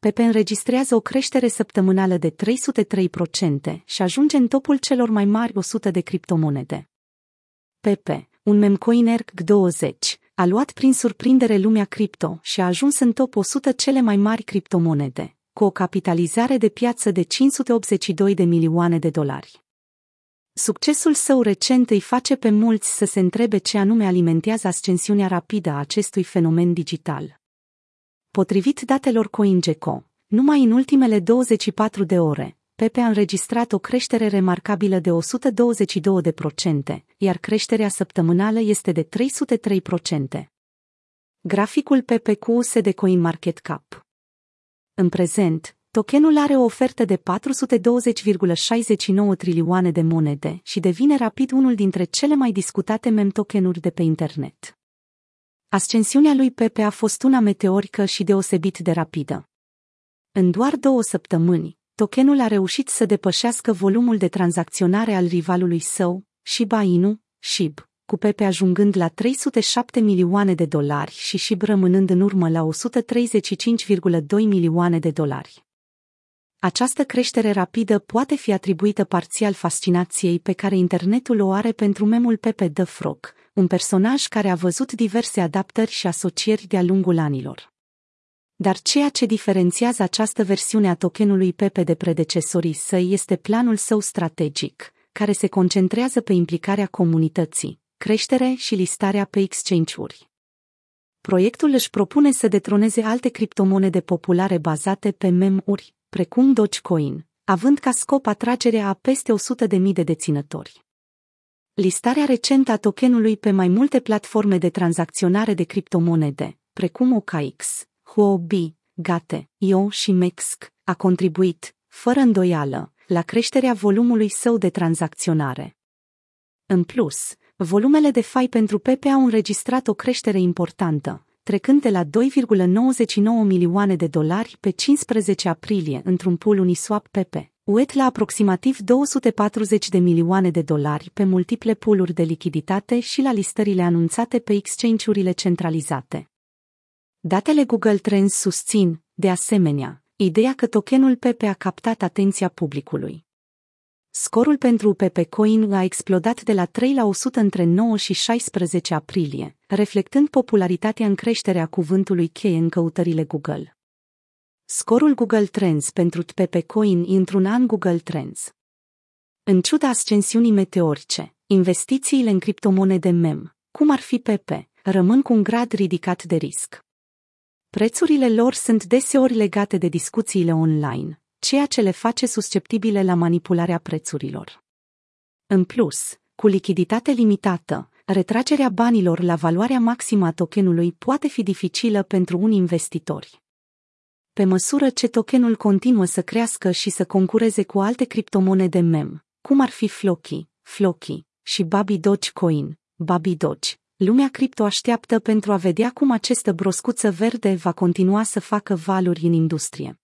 Pepe înregistrează o creștere săptămânală de 303% și ajunge în topul celor mai mari 100 de criptomonede. Pepe, un memcoin ERC20, a luat prin surprindere lumea cripto și a ajuns în top 100 cele mai mari criptomonede, cu o capitalizare de piață de 582 de milioane de dolari. Succesul său recent îi face pe mulți să se întrebe ce anume alimentează ascensiunea rapidă a acestui fenomen digital. Potrivit datelor CoinGecko, numai în ultimele 24 de ore, Pepe a înregistrat o creștere remarcabilă de 122%, iar creșterea săptămânală este de 303%. Graficul PPQ se de CoinMarketCap. În prezent, tokenul are o ofertă de 420,69 trilioane de monede și devine rapid unul dintre cele mai discutate mem tokenuri de pe internet. Ascensiunea lui Pepe a fost una meteorică și deosebit de rapidă. În doar două săptămâni, tokenul a reușit să depășească volumul de tranzacționare al rivalului său, Shiba Inu, SHIB, cu Pepe ajungând la 307 milioane de dolari și SHIB rămânând în urmă la 135,2 milioane de dolari. Această creștere rapidă poate fi atribuită parțial fascinației pe care internetul o are pentru memul Pepe the Frog, un personaj care a văzut diverse adaptări și asocieri de-a lungul anilor. Dar ceea ce diferențiază această versiune a tokenului Pepe de predecesorii săi este planul său strategic, care se concentrează pe implicarea comunității, creștere și listarea pe exchange-uri. Proiectul își propune să detroneze alte criptomonede populare bazate pe mem-uri, precum Dogecoin, având ca scop atragerea a peste 100.000 de deținători. Listarea recentă a tokenului pe mai multe platforme de tranzacționare de criptomonede, precum OKX, Huobi, Gate, IO și Mexc, a contribuit, fără îndoială, la creșterea volumului său de tranzacționare. În plus, volumele de fai pentru Pepe au înregistrat o creștere importantă, trecând de la 2,99 milioane de dolari pe 15 aprilie într-un pool Uniswap Pepe, UET la aproximativ 240 de milioane de dolari pe multiple pooluri de lichiditate și la listările anunțate pe exchange-urile centralizate. Datele Google Trends susțin, de asemenea, ideea că tokenul Pepe a captat atenția publicului. Scorul pentru Pepe Coin a explodat de la 3 la 100 între 9 și 16 aprilie, reflectând popularitatea în creșterea cuvântului cheie în căutările Google. Scorul Google Trends pentru Pepe Coin într-un an Google Trends. În ciuda ascensiunii meteorice, investițiile în criptomonede MEM, cum ar fi Pepe, rămân cu un grad ridicat de risc. Prețurile lor sunt deseori legate de discuțiile online, ceea ce le face susceptibile la manipularea prețurilor. În plus, cu lichiditate limitată, retragerea banilor la valoarea maximă a tokenului poate fi dificilă pentru unii investitori. Pe măsură ce tokenul continuă să crească și să concureze cu alte criptomonede mem, cum ar fi Floki, Floki și Baby Dogecoin, Baby Doge, lumea cripto așteaptă pentru a vedea cum această broscuță verde va continua să facă valuri în industrie.